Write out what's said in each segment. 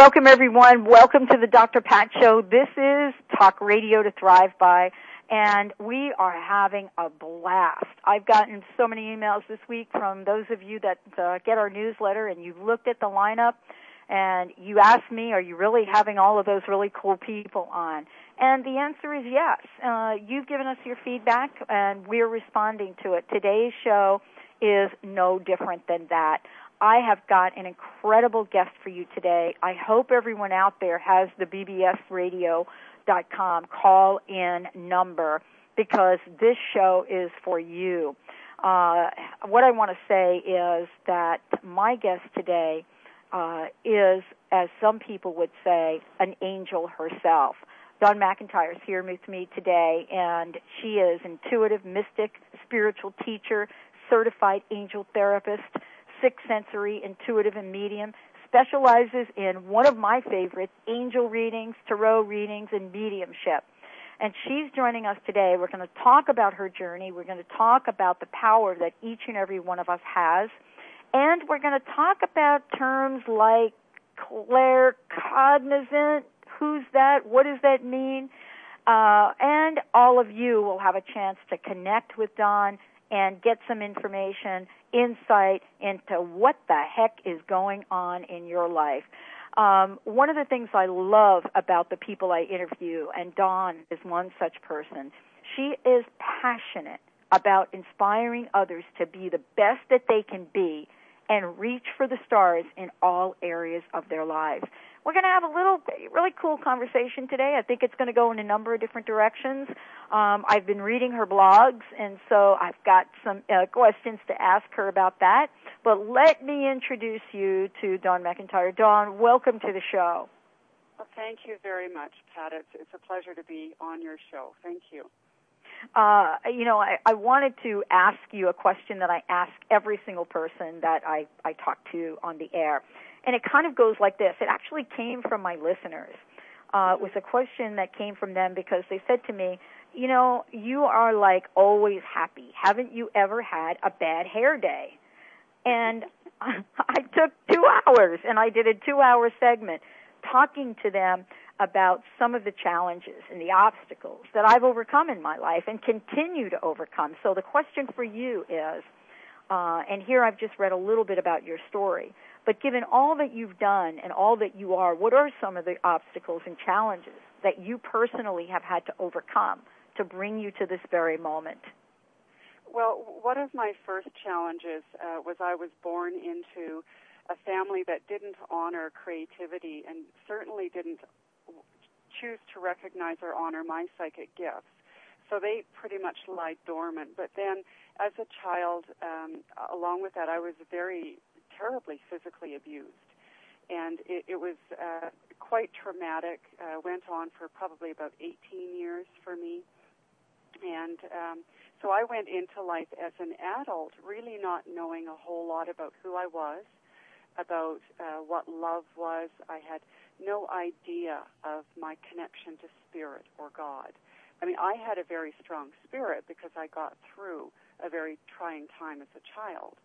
Welcome everyone. Welcome to the Dr. Pat Show. This is Talk Radio to Thrive By, and we are having a blast. I've gotten so many emails this week from those of you that uh, get our newsletter and you've looked at the lineup and you asked me, are you really having all of those really cool people on? And the answer is yes. Uh, you've given us your feedback and we're responding to it. Today's show is no different than that. I have got an incredible guest for you today. I hope everyone out there has the bbsradio.com call in number because this show is for you. Uh, what I want to say is that my guest today uh, is, as some people would say, an angel herself. Dawn McIntyre is here with me today, and she is intuitive, mystic, spiritual teacher, certified angel therapist sixth sensory, intuitive, and medium, specializes in one of my favorites, angel readings, tarot readings, and mediumship. And she's joining us today. We're going to talk about her journey. We're going to talk about the power that each and every one of us has. And we're going to talk about terms like claircognizant. Who's that? What does that mean? Uh, and all of you will have a chance to connect with Dawn and get some information, insight into what the heck is going on in your life. Um, one of the things I love about the people I interview, and Dawn is one such person, she is passionate about inspiring others to be the best that they can be and reach for the stars in all areas of their lives. We're going to have a little really cool conversation today. I think it's going to go in a number of different directions. Um, I've been reading her blogs, and so I've got some uh, questions to ask her about that. But let me introduce you to Dawn McIntyre. Dawn, welcome to the show. Well, thank you very much, Pat. It's, it's a pleasure to be on your show. Thank you. Uh, you know, I, I wanted to ask you a question that I ask every single person that I, I talk to on the air. And it kind of goes like this. It actually came from my listeners. Uh, it was a question that came from them because they said to me, you know, you are like always happy. Haven't you ever had a bad hair day? And I took two hours and I did a two hour segment talking to them about some of the challenges and the obstacles that I've overcome in my life and continue to overcome. So the question for you is, uh, and here I've just read a little bit about your story, but given all that you've done and all that you are, what are some of the obstacles and challenges that you personally have had to overcome to bring you to this very moment? Well, one of my first challenges uh, was I was born into a family that didn't honor creativity and certainly didn't choose to recognize or honor my psychic gifts. So they pretty much lie dormant. But then, as a child, um, along with that, I was very terribly physically abused. And it, it was uh, quite traumatic. Uh, went on for probably about 18 years for me. And um, so I went into life as an adult, really not knowing a whole lot about who I was, about uh, what love was. I had no idea of my connection to spirit or God. I mean, I had a very strong spirit because I got through a very trying time as a child.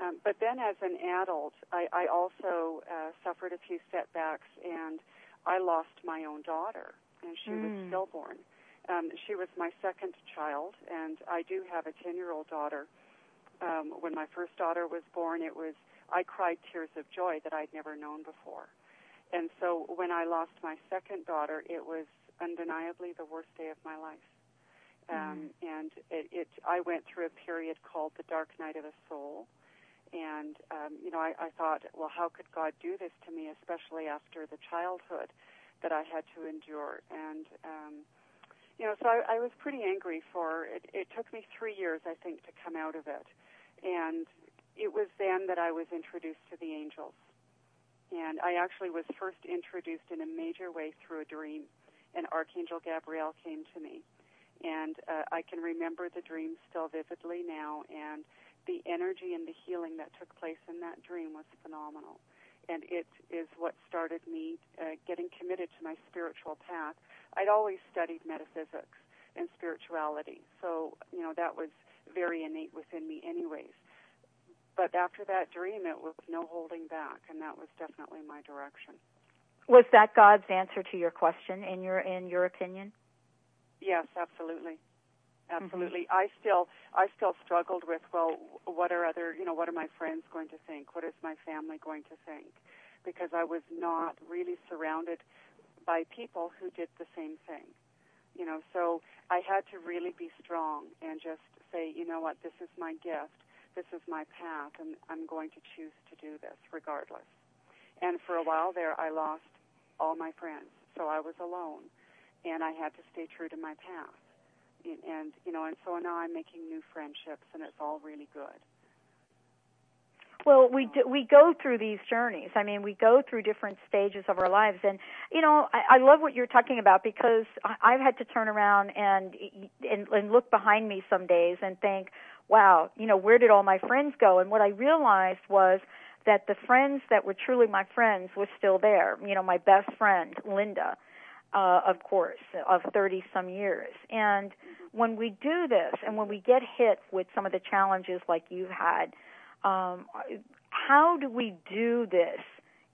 Um, but then as an adult, I, I also uh, suffered a few setbacks and I lost my own daughter and she mm. was hmm. stillborn. Um, she was my second child and I do have a 10 year old daughter. Um, when my first daughter was born, it was, I cried tears of joy that I'd never known before. And so when I lost my second daughter, it was undeniably the worst day of my life. Um, mm. And it, it, I went through a period called the dark night of the soul. And, um, you know, I, I thought, well, how could God do this to me, especially after the childhood that I had to endure? And, um, you know, so I, I was pretty angry for it. It took me three years, I think, to come out of it. And it was then that I was introduced to the angels. And I actually was first introduced in a major way through a dream. And Archangel Gabriel came to me. And uh, I can remember the dream still vividly now. And the energy and the healing that took place in that dream was phenomenal. And it is what started me uh, getting committed to my spiritual path. I'd always studied metaphysics and spirituality. So, you know, that was very innate within me, anyways but after that dream, it was no holding back, and that was definitely my direction. Was that God's answer to your question in your in your opinion? Yes, absolutely. Absolutely. Mm-hmm. I still I still struggled with well what are other you know what are my friends going to think? What is my family going to think? Because I was not really surrounded by people who did the same thing. You know, so I had to really be strong and just say, you know what, this is my gift. This is my path and I'm going to choose to do this regardless. And for a while there I lost all my friends. So I was alone and I had to stay true to my path and you know, and so now I'm making new friendships, and it's all really good. Well, we do, we go through these journeys. I mean, we go through different stages of our lives, and you know, I, I love what you're talking about because I, I've had to turn around and, and and look behind me some days and think, wow, you know, where did all my friends go? And what I realized was that the friends that were truly my friends were still there. You know, my best friend, Linda uh, of course, of 30 some years. And when we do this and when we get hit with some of the challenges like you've had, um, how do we do this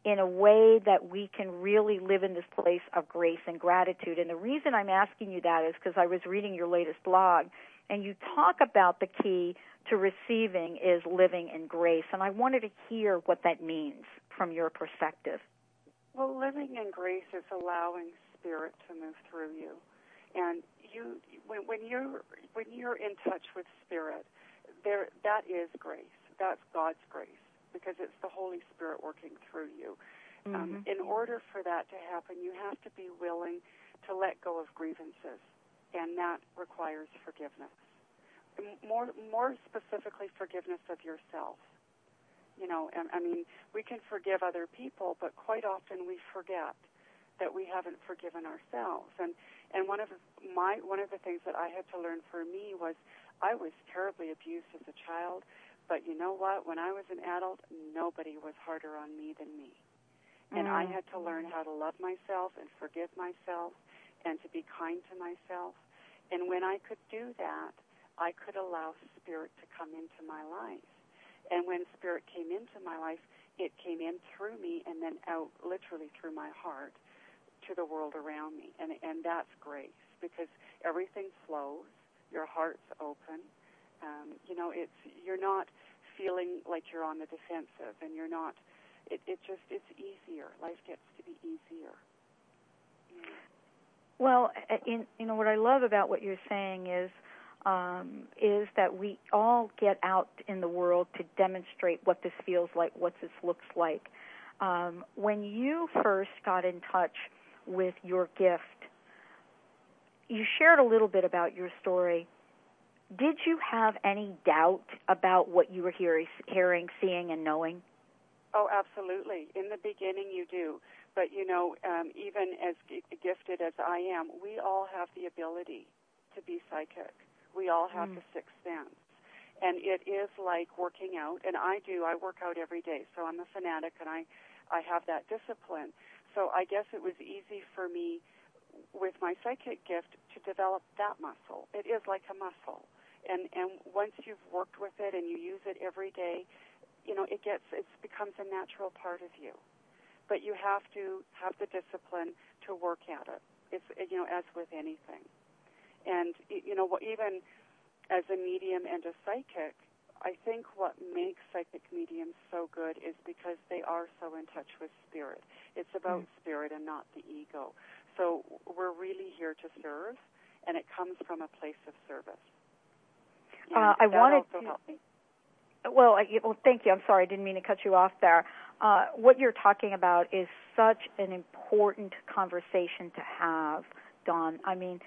in a way that we can really live in this place of grace and gratitude? And the reason I'm asking you that is because I was reading your latest blog and you talk about the key to receiving is living in grace. And I wanted to hear what that means from your perspective. Well, living in grace is allowing spirit to move through you. And you, when, when you're when you're in touch with spirit, there that is grace. That's God's grace because it's the Holy Spirit working through you. Um, mm-hmm. Um, in order for that to happen, you have to be willing to let go of grievances, and that requires forgiveness. More, more specifically, forgiveness of yourself. You know, I mean, we can forgive other people, but quite often we forget that we haven't forgiven ourselves. And and one of my one of the things that I had to learn for me was I was terribly abused as a child, but you know what? When I was an adult, nobody was harder on me than me. And mm. I had to learn how to love myself and forgive myself and to be kind to myself. And when I could do that, I could allow spirit to come into my life. And when spirit came into my life, it came in through me and then out literally through my heart to the world around me. And, and that's grace because everything flows, your heart's open. Um, you know, it's, you're not feeling like you're on the defensive and you're not, it, it just, it's easier. Life gets to be easier. Yeah. Well, in, you know, what I love about what you're saying is, um, is that we all get out in the world to demonstrate what this feels like, what this looks like. Um, when you first got in touch with your gift. You shared a little bit about your story. Did you have any doubt about what you were hearing, hearing seeing, and knowing? Oh, absolutely. In the beginning, you do. But, you know, um, even as g- gifted as I am, we all have the ability to be psychic. We all have mm. the sixth sense. And it is like working out, and I do. I work out every day, so I'm a fanatic, and I, I have that discipline so I guess it was easy for me with my psychic gift to develop that muscle. It is like a muscle. And and once you've worked with it and you use it every day, you know, it gets it becomes a natural part of you. But you have to have the discipline to work at it. It's you know, as with anything. And you know, even as a medium and a psychic, I think what makes psychic mediums so good is because they are so in touch with spirit. It's about mm. spirit and not the ego. So we're really here to serve, and it comes from a place of service. Uh, I wanted to. Well, I, well, thank you. I'm sorry, I didn't mean to cut you off there. Uh, what you're talking about is such an important conversation to have, Dawn. I mean,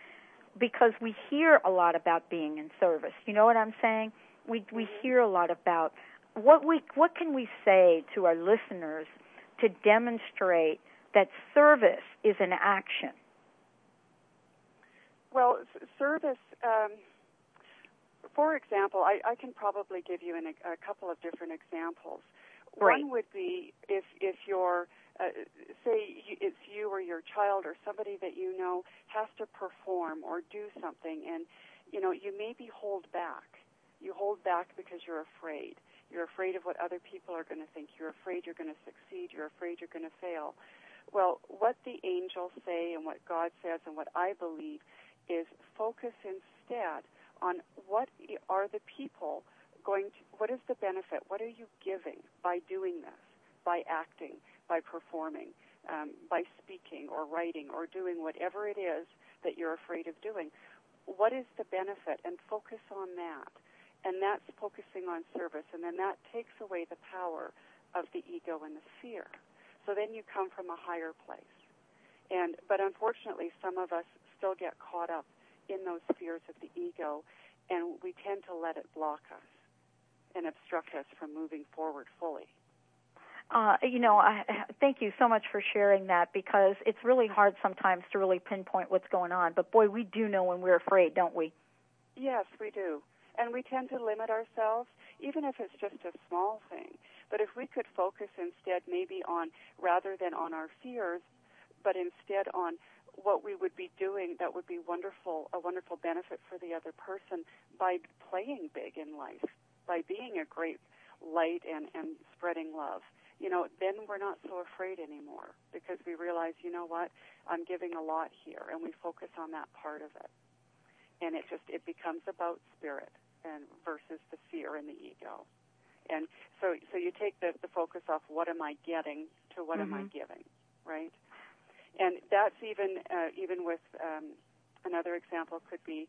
because we hear a lot about being in service. You know what I'm saying? we we mm-hmm. hear a lot about what we what can we say to our listeners to demonstrate that service is an action. Well, service. Um, for example, I, I, can probably give you an, a couple of different examples. Right. One would be if if you're uh, say it's you or your child or somebody that you know has to perform or do something, and you know you maybe hold back you hold back because you're afraid. You're afraid of what other people are going to think. You're afraid you're going to succeed. You're afraid you're going to fail. Well, what the angels say and what God says and what I believe is focus instead on what are the people going to, what is the benefit? What are you giving by doing this, by acting, by performing, um, by speaking or writing or doing whatever it is that you're afraid of doing? What is the benefit? And focus on that. And that's focusing on service. And then that takes away the power of the ego and the fear. So then you come from a higher place. And but unfortunately, some of us still get caught up in those fears of the ego, and we tend to let it block us and obstruct us from moving forward fully. Uh, you know, I, thank you so much for sharing that because it's really hard sometimes to really pinpoint what's going on. But boy, we do know when we're afraid, don't we? Yes, we do. And we tend to limit ourselves, even if it's just a small thing. But if we could focus instead maybe on, rather than on our fears, but instead on what we would be doing that would be wonderful, a wonderful benefit for the other person by playing big in life, by being a great light and, and spreading love. You know, then we're not so afraid anymore because we realize, you know what, I'm giving a lot here and we focus on that part of it. And it just, it becomes about spirit and versus the fear and the ego. And so, so you take the, the focus off what am I getting to what mm-hmm. am I mm-hmm. giving, right? And that's even uh, even with um, another example could be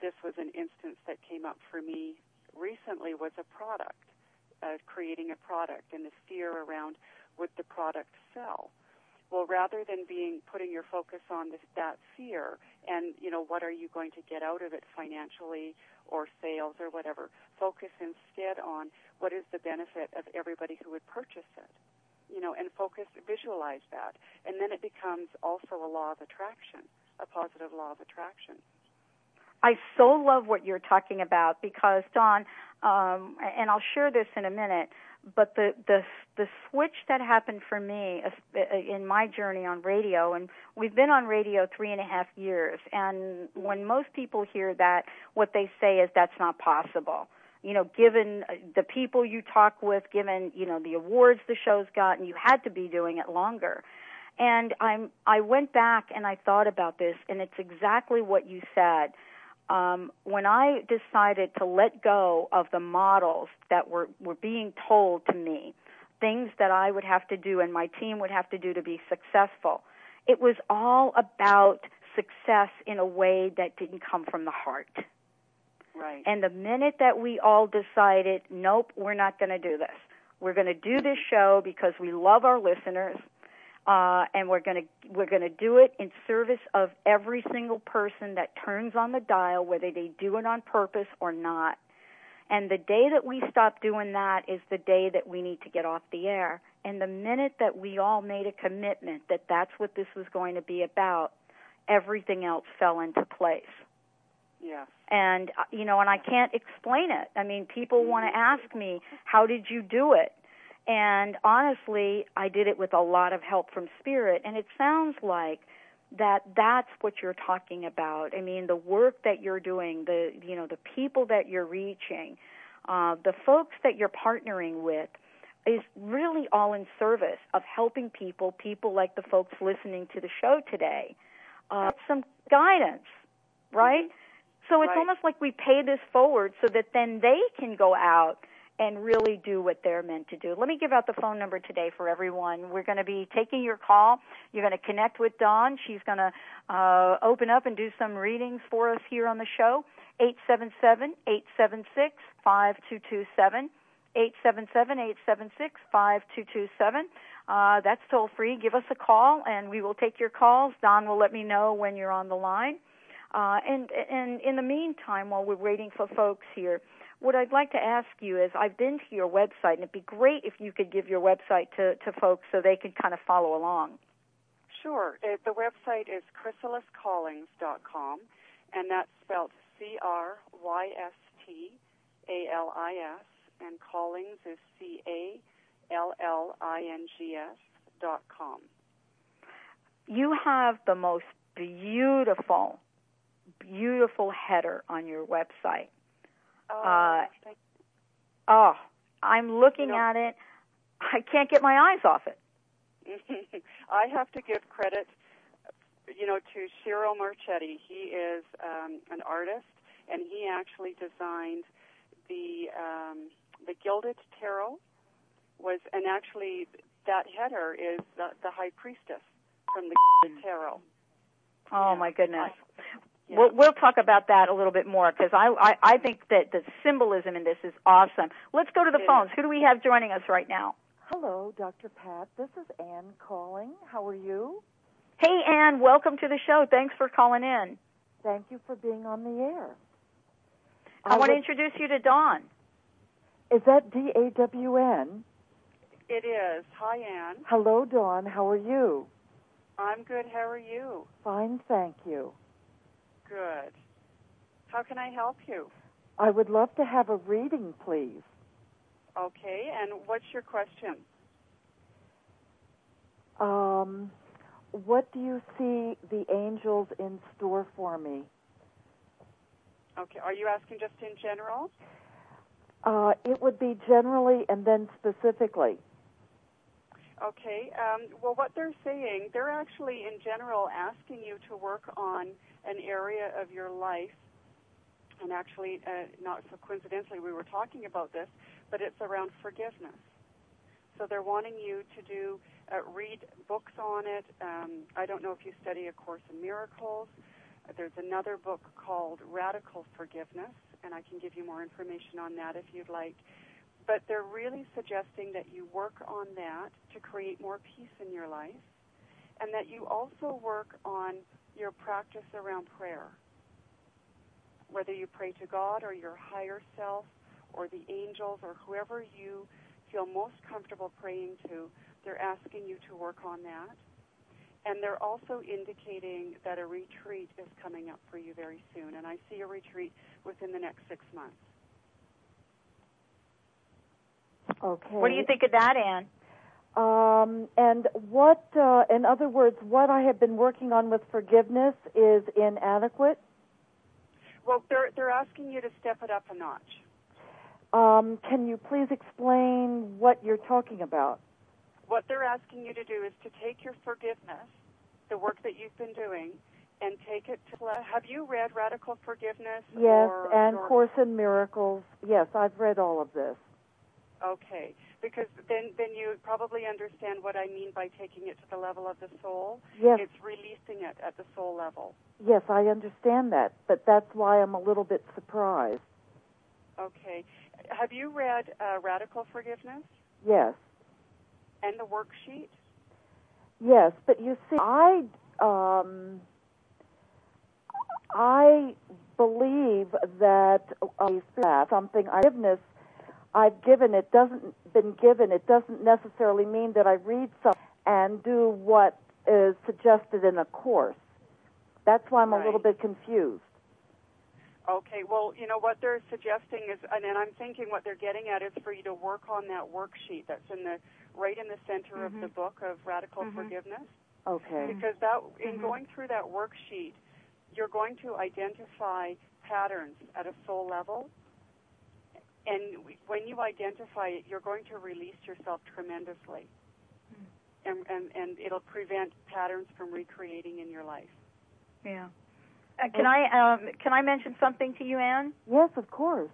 this was an instance that came up for me recently was a product, uh, creating a product and the fear around would the product sell. Well, rather than being putting your focus on this, that fear and you know what are you going to get out of it financially or sales or whatever, focus instead on what is the benefit of everybody who would purchase it. You know, and focus, visualize that, and then it becomes also a law of attraction, a positive law of attraction. I so love what you're talking about because Dawn, um, and I'll share this in a minute but the the the switch that happened for me uh, in my journey on radio and we've been on radio three and a half years and when most people hear that what they say is that's not possible. You know given uh, the people you talk with given you know the awards the show's gotten you had to be doing it longer. And i'm i went back and i thought about this and it's exactly what you said um, when I decided to let go of the models that were, were being told to me, things that I would have to do and my team would have to do to be successful, it was all about success in a way that didn't come from the heart. Right. And the minute that we all decided, nope, we're not going to do this. We're going to do this show because we love our listeners uh, and we're going to we're going to do it in service of every single person that turns on the dial, whether they do it on purpose or not. And the day that we stop doing that is the day that we need to get off the air. And the minute that we all made a commitment that that's what this was going to be about, everything else fell into place. Yes. And uh, you know, and I can't explain it. I mean, people want to ask me, "How did you do it?" And honestly, I did it with a lot of help from Spirit. And it sounds like that that's what you're talking about. I mean, the work that you're doing, the you know, the people that you're reaching, uh, the folks that you're partnering with is really all in service of helping people, people like the folks listening to the show today, uh, some guidance, right? So it's right. almost like we pay this forward so that then they can go out and really do what they're meant to do. Let me give out the phone number today for everyone. We're going to be taking your call. You're going to connect with Dawn. She's going to uh, open up and do some readings for us here on the show. 877 876 5227. 877-876-5227. Uh, that's toll free. Give us a call and we will take your calls. Dawn will let me know when you're on the line. Uh, and, and in the meantime, while we're waiting for folks here, what I'd like to ask you is I've been to your website, and it'd be great if you could give your website to, to folks so they can kind of follow along. Sure. It, the website is crystaliscallings.com, and that's spelled C R Y S T A L I S, and Callings is C A L L I N G S dot com. You have the most beautiful, beautiful header on your website. Oh, uh, oh I'm looking at it. I can't get my eyes off it. I have to give credit, you know, to Ciro Marchetti. He is um, an artist, and he actually designed the um, the Gilded Tarot. Was and actually that header is the, the High Priestess from the Gilded Tarot. Oh yeah. my goodness. Yeah. We'll, we'll talk about that a little bit more because I, I I think that the symbolism in this is awesome. Let's go to the it phones. Who do we have joining us right now? Hello, Dr. Pat. This is Ann calling. How are you? Hey, Ann. Welcome to the show. Thanks for calling in. Thank you for being on the air. I, I want to introduce you to Dawn. Is that D A W N? It is. Hi, Ann. Hello, Dawn. How are you? I'm good. How are you? Fine, thank you. Good. How can I help you? I would love to have a reading, please. Okay, and what's your question? Um, what do you see the angels in store for me? Okay, are you asking just in general? Uh, it would be generally and then specifically. Okay. Um, well, what they're saying, they're actually in general asking you to work on an area of your life. And actually, uh, not so coincidentally, we were talking about this, but it's around forgiveness. So they're wanting you to do uh, read books on it. Um, I don't know if you study A Course in Miracles. There's another book called Radical Forgiveness, and I can give you more information on that if you'd like but they're really suggesting that you work on that to create more peace in your life and that you also work on your practice around prayer. Whether you pray to God or your higher self or the angels or whoever you feel most comfortable praying to, they're asking you to work on that. And they're also indicating that a retreat is coming up for you very soon. And I see a retreat within the next six months. Okay. What do you think of that, Anne? Um, and what, uh, in other words, what I have been working on with forgiveness is inadequate. Well, they're they're asking you to step it up a notch. Um, can you please explain what you're talking about? What they're asking you to do is to take your forgiveness, the work that you've been doing, and take it to. Have you read Radical Forgiveness? Yes, or, and or, Course in Miracles. Yes, I've read all of this. Okay, because then then you probably understand what I mean by taking it to the level of the soul. Yes. It's releasing it at the soul level. Yes, I understand that, but that's why I'm a little bit surprised. Okay. Have you read uh, Radical Forgiveness? Yes. And the worksheet? Yes, but you see, I um, I believe that uh, something forgiveness I've given it doesn't been given. It doesn't necessarily mean that I read something and do what is suggested in a course. That's why I'm right. a little bit confused. Okay, well, you know what they're suggesting is, and, and I'm thinking what they're getting at is for you to work on that worksheet that's in the right in the center mm-hmm. of the mm-hmm. book of Radical mm-hmm. Forgiveness. Okay. Because that, in mm-hmm. going through that worksheet, you're going to identify patterns at a soul level and when you identify it, you're going to release yourself tremendously. Mm. And, and, and it'll prevent patterns from recreating in your life. Yeah. Uh, can I um, can I mention something to you, Anne? Yes, of course.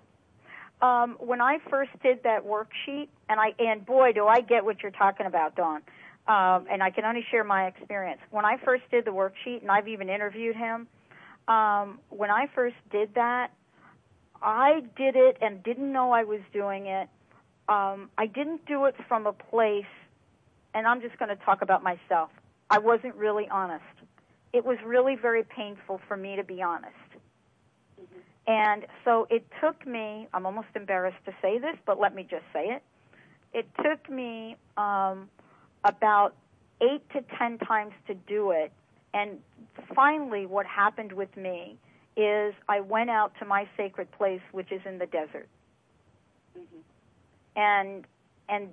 Um, when I first did that worksheet, and I and boy, do I get what you're talking about, Dawn. Um, and I can only share my experience. When I first did the worksheet, and I've even interviewed him, um, when I first did that, I did it and didn't know I was doing it. Um, I didn't do it from a place, and I'm just going to talk about myself. I wasn't really honest. It was really very painful for me to be honest. Mm-hmm. And so it took me, I'm almost embarrassed to say this, but let me just say it. It took me um, about eight to ten times to do it. And finally, what happened with me is I went out to my sacred place, which is in the desert. Mm-hmm. And and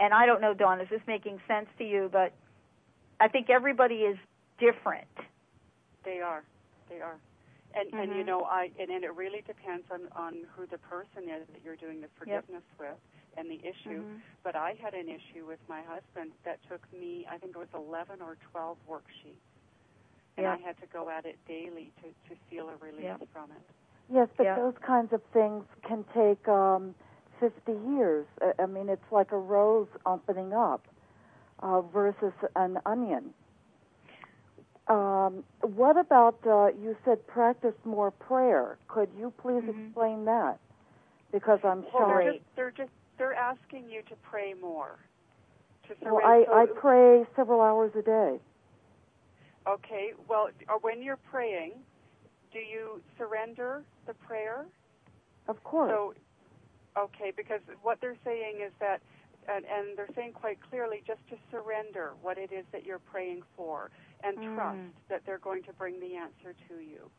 and I don't know, Dawn, is this making sense to you? But I think everybody is different. They are. They are. And mm-hmm. and you mm-hmm. know, I and, and it really depends on on who the person is that you're doing the forgiveness yep. with and the issue. Mhm. But I had an issue with my husband that took me, I think it was 11 or 12 worksheets. And Yeah. I had to go at it daily to, to feel a release Yeah. from it. Yes, but Yeah. those kinds of things can take um, 50 years. I- I mean, it's like a rose opening up uh, versus an onion. Um, what about uh, you said practice more prayer? Could you please Mhm. explain that? Because I'm Well, they're just, they're just, they're asking you to pray more. To Well, I, surrender. I pray several hours a day. Okay, well, uh, when you're praying, do you surrender the prayer? Of course. So, okay, because what they're saying is that, and, and they're saying quite clearly, just to surrender what it is that you're praying for, and Mm. trust that they're going to bring the answer to you.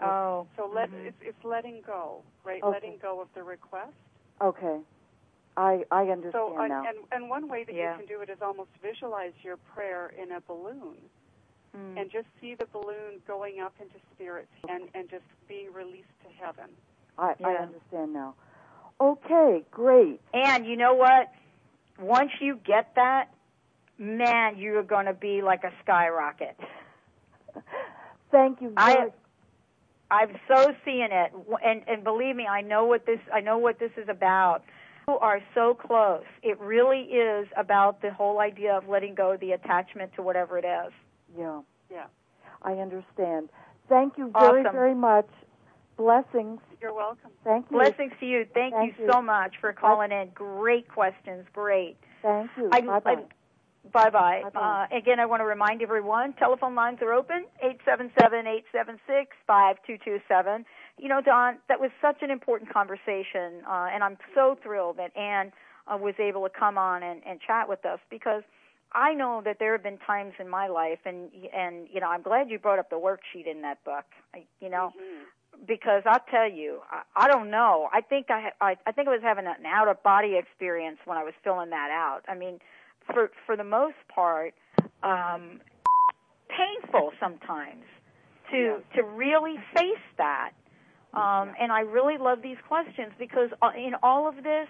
Oh. So let Mhm. it's, it's letting go, right? Okay. Letting go of the request. okay. I I understand So, and, now. and and one way that Yeah. you can do it is almost visualize your prayer in a balloon, Mm. and just see the balloon going up into spirit and and just being released to heaven. I, I understand now. Okay, great. And you know what? Once you get that, man, you are going to be like a skyrocket. Thank you I, I'm so seeing it, and and believe me, I know what this I know what this is about. You are so close. It really is about the whole idea of letting go of the attachment to whatever it is. Yeah. Yeah. I understand. Thank you very, Awesome. very much. Blessings. You're welcome. Thank you. Blessings to you. Thank, Thank you, you. so much for calling in. Great questions. Great. Thank you. I- bye bye. I- Bye bye. Bye-bye. Uh, again, I want to remind everyone telephone lines are open 877-876-5227. You know, Dawn, that was such an important conversation, uh, and I'm so thrilled that Anne uh, was able to come on and, and chat with us because I know that there have been times in my life, and and you know, I'm glad you brought up the worksheet in that book. I, you know, Mhm. because I'll tell you, I, I don't know. I think I, I I think I was having an out of body experience when I was filling that out. I mean, for for the most part, um, painful sometimes to Yes. to really face that. Um. And I really love these questions because uh, in all of this,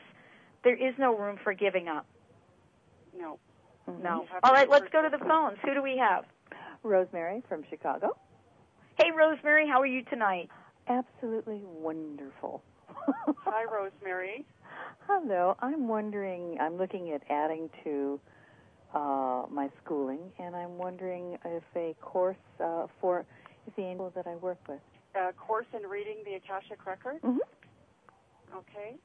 there is no room for giving up. No. No. You have All to right, be let's go to the phones. Who do we have? Rosemary from Chicago. Hey, Rosemary, how are you tonight? Absolutely wonderful. Hi, Rosemary. Hello. I'm wondering, I'm looking at adding to uh, my schooling, and I'm wondering if a course uh, for the angel that I work with. A course in reading the Akashic Record. Mm-hmm. Okay.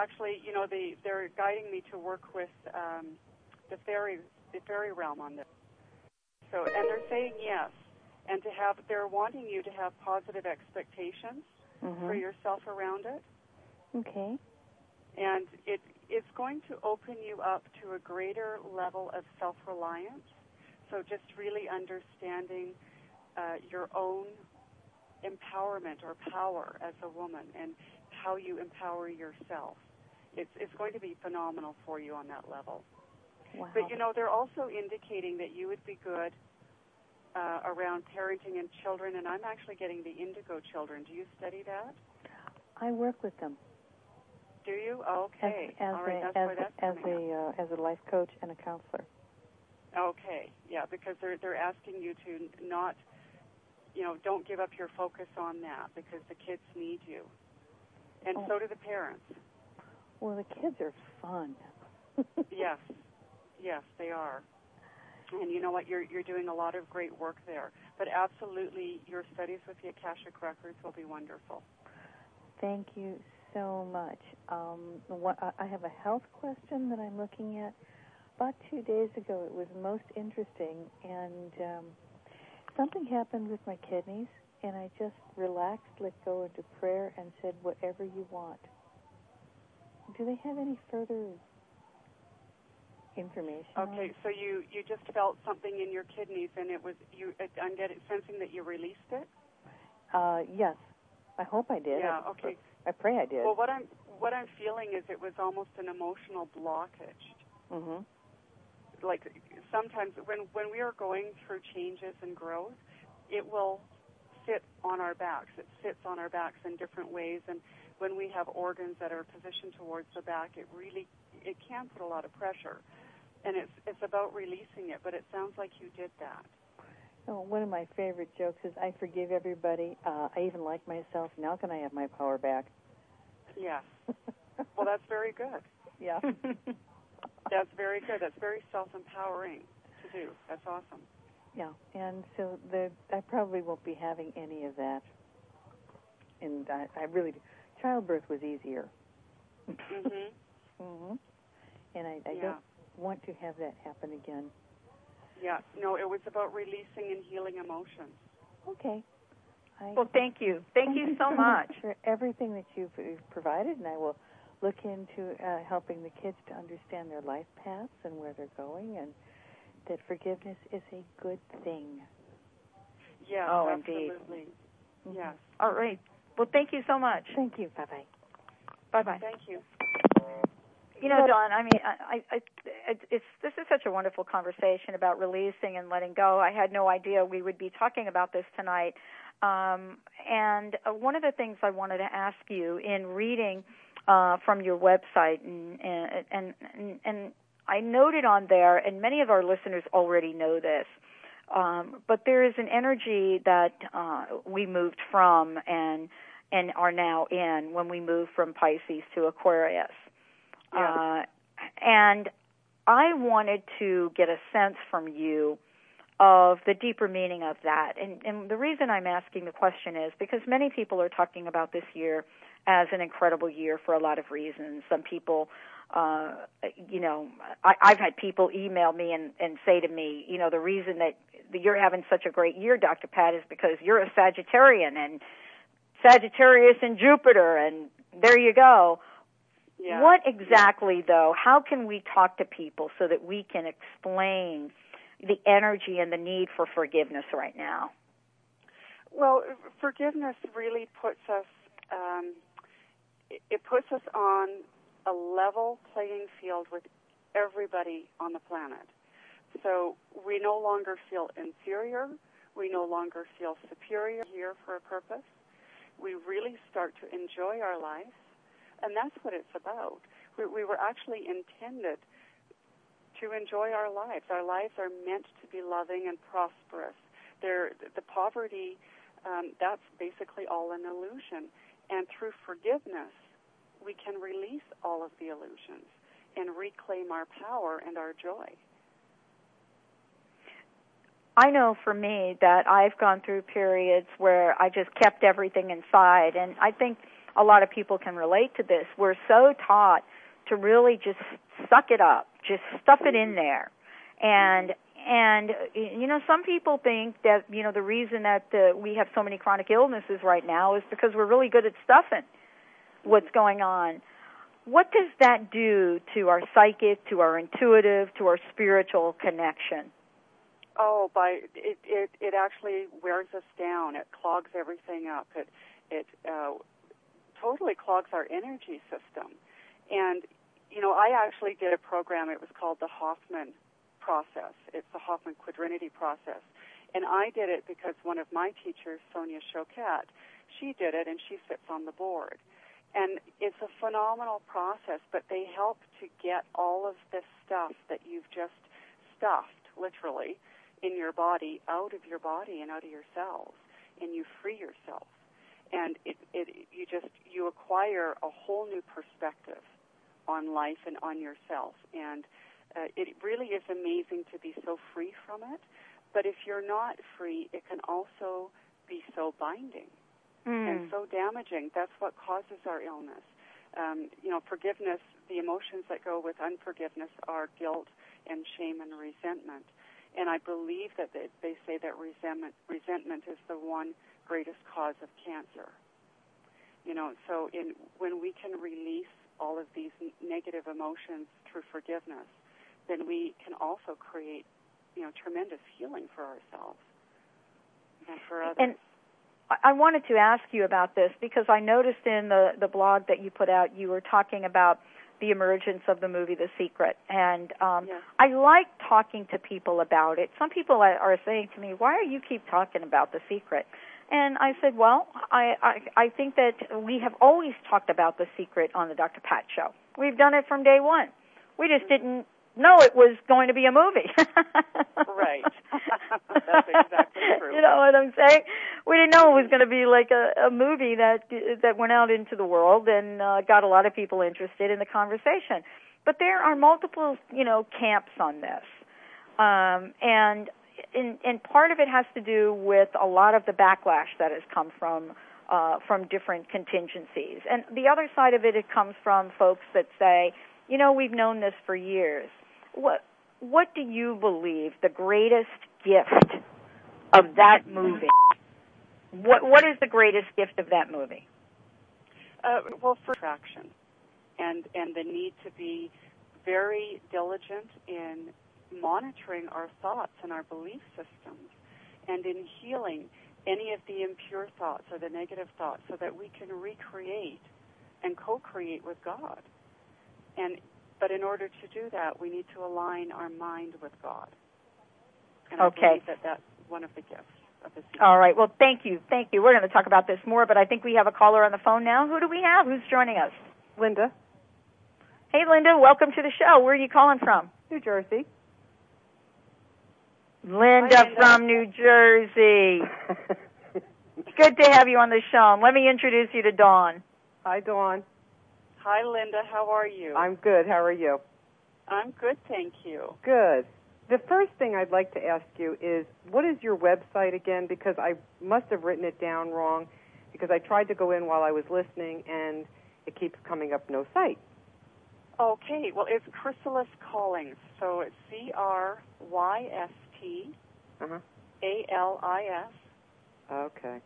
Actually, you know, they they're guiding me to work with um, the fairy the fairy realm on this. So, and they're saying yes, and to have they're wanting you to have positive expectations Mm-hmm. for yourself around it, Okay. and it it's going to open you up to a greater level of self reliance. So, just really understanding uh, your own empowerment or power as a woman and how you empower yourself. It's, it's going to be phenomenal for you on that level. Wow. But you know, they're also indicating that you would be good uh, around parenting and children, and I'm actually getting the indigo children. Do you study that? I work with them Do you? Okay. as All right, a that's as a, as a uh, as a life coach and a counselor. Okay, yeah, because they're they're asking you to not, you know, don't give up your focus on that because the kids need you, and Oh. so do the parents. Well, the kids are fun. Yes, yes, they are. And you know what? You're you're doing a lot of great work there. But absolutely, your studies with the Akashic records will be wonderful. Thank you so much. Um, what, I- have a health question that I'm looking at. About two days ago, it was most interesting, and um, something happened with my kidneys, and I just relaxed, let go into prayer, and said, "Whatever you want." Do they have any further information? Okay, so you you just felt something in your kidneys, and it was you. I'm getting sensing that you released it. Uh, yes. I hope I did. Yeah. I, Okay. I pray I did. Well, what I'm what I'm feeling is it was almost an emotional blockage. mm-hmm. like sometimes when when we are going through changes and growth, it will sit on our backs. It sits on our backs in different ways, and when we have organs that are positioned towards the back, it really it can put a lot of pressure, and it's it's about releasing it. But it sounds like you did that. Oh, one of my favorite jokes is I forgive everybody. Uh, I even like myself. Now can I have my power back? Yes. well, that's very good. Yeah. that's very good. That's very self-empowering to do. That's awesome. Yeah, and so the I probably won't be having any of that. And I, I really, childbirth was easier. Mhm. mhm. And I, I yeah. don't want to have that happen again. Yeah. No, it was about releasing and healing emotions. Okay. I, Well, thank you. Thank you so much. for everything that you've, you've provided, and I will look into uh, helping the kids to understand their life paths and where they're going, and that forgiveness is a good thing. Yes, Oh, absolutely. indeed. Mhm. Yes. All right. Well, thank you so much. Thank you. Bye bye. Bye bye. Thank you. You know, Dawn, I mean, I, I, I, it's this is such a wonderful conversation about releasing and letting go. I had no idea we would be talking about this tonight. Um, and uh, one of the things I wanted to ask you in reading uh, from your website, and, and and and I noted on there, and many of our listeners already know this. Um, but there is an energy that uh, we moved from and and are now in when we move from Pisces to Aquarius. Yeah. Uh, and I wanted to get a sense from you of the deeper meaning of that. And, and the reason I'm asking the question is because many people are talking about this year as an incredible year for a lot of reasons. Some people, uh, you know, I, I've had people email me and, and say to me, you know, the reason that you're having such a great year, Dr. Pat, is because you're a Sagittarian and Sagittarius and Jupiter, and there you go. Yeah. What exactly, though, how can we talk to people so that we can explain the energy and the need for forgiveness right now? Well, forgiveness really puts us um, it- it puts us on a level playing field with everybody on the planet. So we no longer feel inferior. We no longer feel superior here for a purpose. We really start to enjoy our life, and that's what it's about. We, we were actually intended to enjoy our lives. Our lives are meant to be loving and prosperous. They're, the poverty, um, that's basically all an illusion. And through forgiveness, we can release all of the illusions and reclaim our power and our joy. I know for me that I've gone through periods where I just kept everything inside, and I think a lot of people can relate to this. We're so taught to really just suck it up, just stuff it in there, and and you know some people think that you know the reason that uh, we have so many chronic illnesses right now is because we're really good at stuffing what's going on. What does that do to our psychic, to our intuitive, to our spiritual connection? Oh, by it, it it actually wears us down. It clogs everything up. It it uh, totally clogs our energy system. And you know, I actually did a program. It was called the Hoffman process. It's the Hoffman Quadrinity process. And I did it because one of my teachers, Sonia Choquette, she did it and she sits on the board. And it's a phenomenal process, but they help to get all of this stuff that you've just stuffed, literally, in your body out of your body and out of your cells, and you free yourself. And it, it, you just, you acquire a whole new perspective on life and on yourself. And uh, it really is amazing to be so free from it. But if you're not free, it can also be so binding and Mm. so damaging. That's what causes our illness. Um, you know, forgiveness, the emotions that go with unforgiveness are guilt and shame and resentment. And I believe that they, they say that resentment, resentment is the one greatest cause of cancer. You know, so in, when we can release all of these negative emotions through forgiveness, then we can also create, you know, tremendous healing for ourselves and for others. And I wanted to ask you about this because I noticed in the the blog that you put out, you were talking about the emergence of the movie The Secret, and um, Yes. I like talking to people about it. Some people are are saying to me, "Why are you keep talking about The Secret?" And I said, well, I, I, I think that we have always talked about the secret on the Dr. Pat show. We've done it from day one. We just didn't know it was going to be a movie. right. That's exactly true. You know what I'm saying? We didn't know it was going to be like a, a movie that that went out into the world and uh, got a lot of people interested in the conversation. But there are multiple, you know, camps on this, um, and and, and part of it has to do with a lot of the backlash that has come from uh, from different contingencies, and the other side of it, it comes from folks that say, you know, we've known this for years. What what do you believe the greatest gift of that movie? What what is the greatest gift of that movie? Uh, well, for attraction, and and the need to be very diligent in monitoring our thoughts and our belief systems, and in healing any of the impure thoughts or the negative thoughts, so that we can recreate and co-create with God. And but in order to do that, we need to align our mind with God. And okay. I believe that that's one of the gifts of the All right. Well, thank you. Thank you. We're going to talk about this more, but I think we have a caller on the phone now. Who do we have? Who's joining us? Linda. Hey, Linda. Welcome to the show. Where are you calling from? New Jersey. Linda, Hi, Linda. from New Jersey. Good to have you on the show. Let me introduce you to Dawn. Hi, Dawn. Hi, Linda. How are you? I'm good. How are you? I'm good, thank you. Good. The first thing I'd like to ask you is what is your website again? Because I must have written it down wrong because I tried to go in while I was listening and it keeps coming up no site. Okay, well, it's Crystalis Callings. So it's C R Y S T Uh-huh. A L I S. Okay.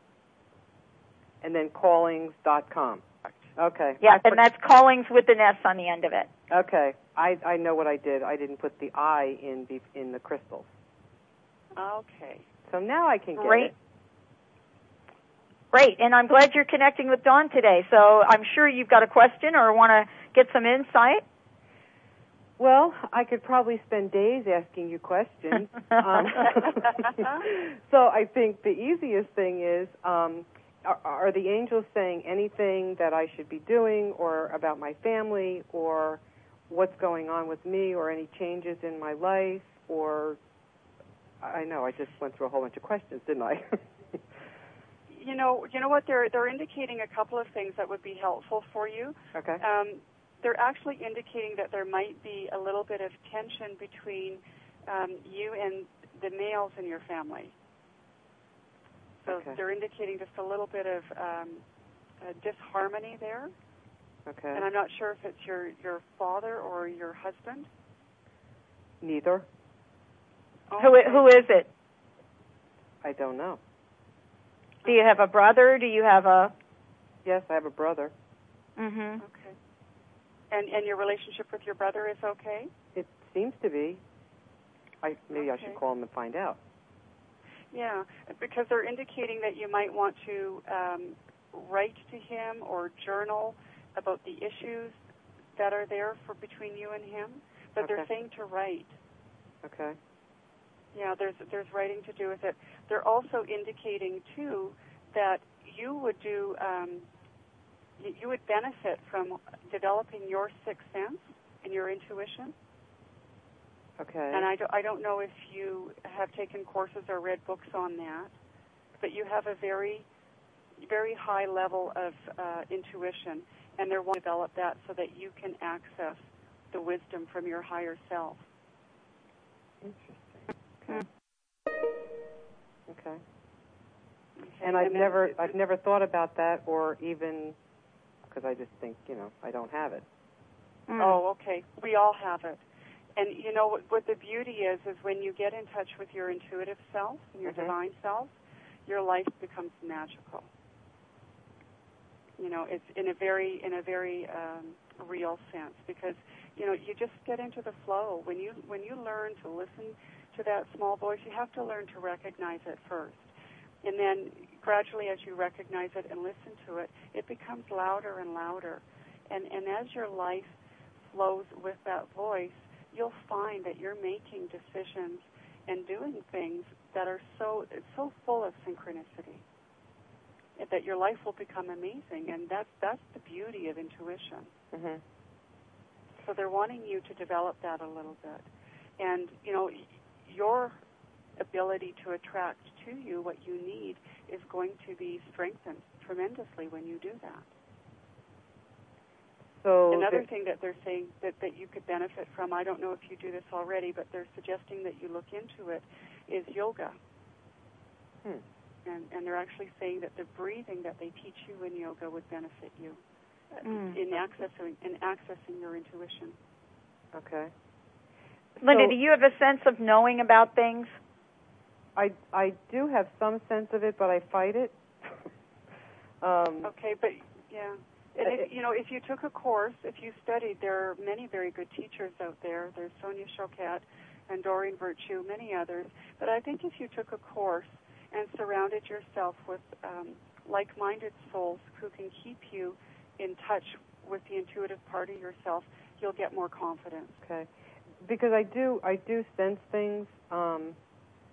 And then callings.com. Okay. Yeah, put- and that's callings with an S on the end of it. Okay. I I know what I did. I didn't put the I in the, in the crystals. Okay. So now I can get Great. it. Great, and I'm glad you're connecting with Dawn today. So I'm sure you've got a question or want to get some insight. Well, I could probably spend days asking you questions. um, so I think the easiest thing is um, are, are the angels saying anything that I should be doing or about my family or what's going on with me or any changes in my life or I know I just went through a whole bunch of questions, didn't I? You know, you know what? They're they're indicating a couple of things that would be helpful for you. okay. Um, they're actually indicating that there might be a little bit of tension between um, you and the males in your family. So Okay. they're indicating just a little bit of um, uh, disharmony there, Okay. and I'm not sure if it's your your father or your husband. Neither. Who i- who is it? I don't know. Do you have a brother? Do you have a? Yes, I have a brother. Mm-hmm. Okay. And and your relationship with your brother is okay? It seems to be. I maybe I should call him and find out. Yeah, because they're indicating that you might want to um, write to him or journal about the issues that are there for between you and him. But they're saying to write. Okay. Yeah, there's there's writing to do with it. They're also indicating too that you would do um, you would benefit from developing your sixth sense and your intuition. Okay. And I, do, I don't know if you have taken courses or read books on that, but you have a very, very high level of uh, intuition, and they're wanting to develop that so that you can access the wisdom from your higher self. Okay. Okay. Okay? And I've then- never I've never thought about that or even because I just think, you know, I don't have it. Mm. Oh, okay. We all have it. And you know what, what the beauty is is when you get in touch with your intuitive self and your Mhm. divine self, your life becomes magical. You know, it's in a very in a very um, real sense because you know you just get into the flow. When you when you learn to listen to that small voice, you have to learn to recognize it first, and then gradually as you recognize it and listen to it, it becomes louder and louder. And and as your life flows with that voice, you'll find that you're making decisions and doing things that are so it's so full of synchronicity. that your life will become amazing, and that's that's the beauty of intuition. Mhm. So they're wanting you to develop that a little bit, and you know your ability to attract to you what you need is going to be strengthened tremendously when you do that. So Another the- thing that they're saying that, that you could benefit from, I don't know if you do this already, but they're suggesting that you look into it, is yoga. Hmm. And, and they're actually saying that the breathing that they teach you in yoga would benefit you uh, Mm. in accessing in accessing your intuition. Okay. Linda, So- do you have a sense of knowing about things? I I do have some sense of it, but I fight it. um, Okay, but yeah. And if, you know, if you took a course, if you studied, there are many very good teachers out there. There's Sonia Choquette and Doreen Virtue, many others. But I think if you took a course and surrounded yourself with um, like-minded souls who can keep you in touch with the intuitive part of yourself, you'll get more confidence. Okay. Because I do I do sense things, um,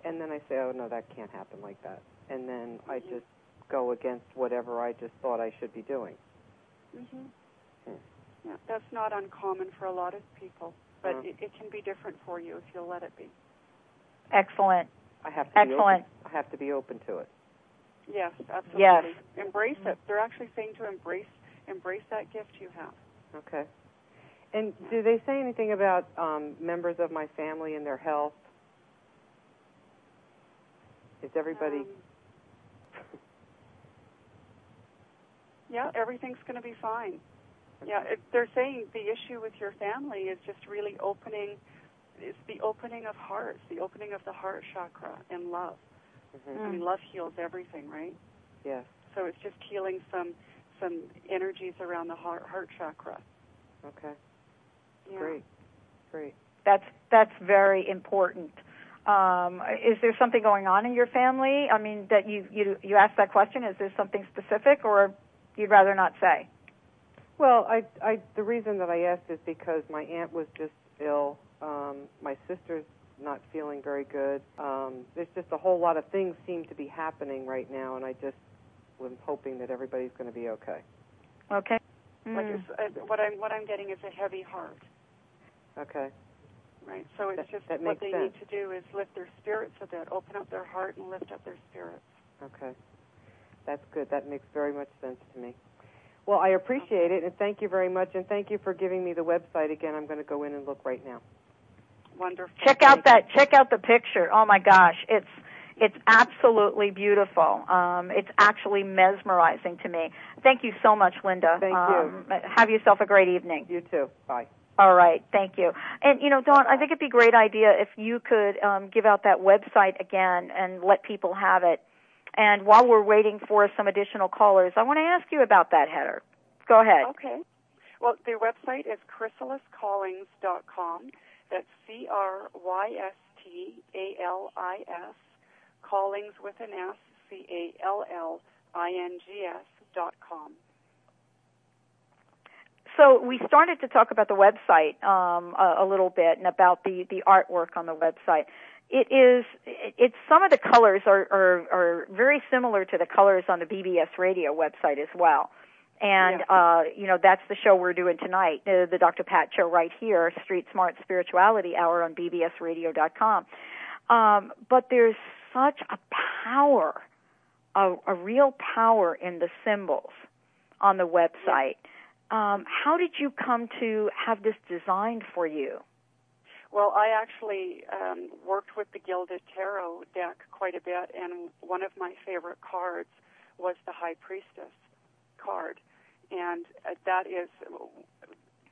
and then I say, oh no, that can't happen like that, and then I Mhm. just go against whatever I just thought I should be doing. Hmm Hmm. Yeah, that's not uncommon for a lot of people, but Uh-huh. it, it can be different for you if you'll let it be. Excellent. I have to be Excellent. open. I have to be open to it. Yes, absolutely. Yes. Embrace it. They're actually saying to embrace embrace that gift you have. Okay. And do they say anything about um, members of my family and their health? Is everybody? Um, yeah, everything's going to be fine. Yeah, it, they're saying the issue with your family is just really opening. It's the opening of hearts, the opening of the heart chakra and love. Mhm. I mean, love heals everything, right? Yes. So it's just healing some some energies around the heart, heart chakra. Okay. Yeah. Great. Great. That's that's very important. Um, is there something going on in your family? I mean, that you you you asked that question. Is there something specific, or you'd rather not say? Well, I, I, the reason that I asked is because my aunt was just ill. Um, my sister's not feeling very good. Um, there's just a whole lot of things seem to be happening right now, and I just am hoping that everybody's going to be okay. Okay. Like Mm. it's, uh, what I'm what I'm getting is a heavy heart. Okay. Right. So it's That- just that what they sense. need to do is lift their spirits a bit, open up their heart and lift up their spirits. Okay. That's good. That makes very much sense to me. Well, I appreciate it, and thank you very much, and thank you for giving me the website again. I'm going to go in and look right now. Wonderful. Check out that. Check out the picture. Oh my gosh, it's it's absolutely beautiful. Um, it's actually mesmerizing to me. Thank you so much, Linda. Thank you. um, Have yourself a great evening. You too. Bye. All right, thank you. And you know, Dawn, I think it'd be a great idea if you could um, give out that website again and let people have it. And while we're waiting for some additional callers, I want to ask you about that header. Go ahead. Okay. Well, the website is crystaliscallings.com. That's C R Y S T A L I S, callings with an S, C A L L I N G S dot com. So we started to talk about the website um, a, a little bit and about the the artwork on the website. It is it, it's some of the colors are, are are very similar to the colors on the BBS radio website as well. And Yeah. uh, you know that's the show we're doing tonight, uh, the Dr. Pat show right here, Street Smart Spirituality Hour on bbsradio.com. Um, but there's such a power, a, a real power in the symbols on the website. Um, how did you come to have this designed for you? Well, I actually um, worked with the Gilded Tarot deck quite a bit, and one of my favorite cards was the High Priestess card, and uh, that is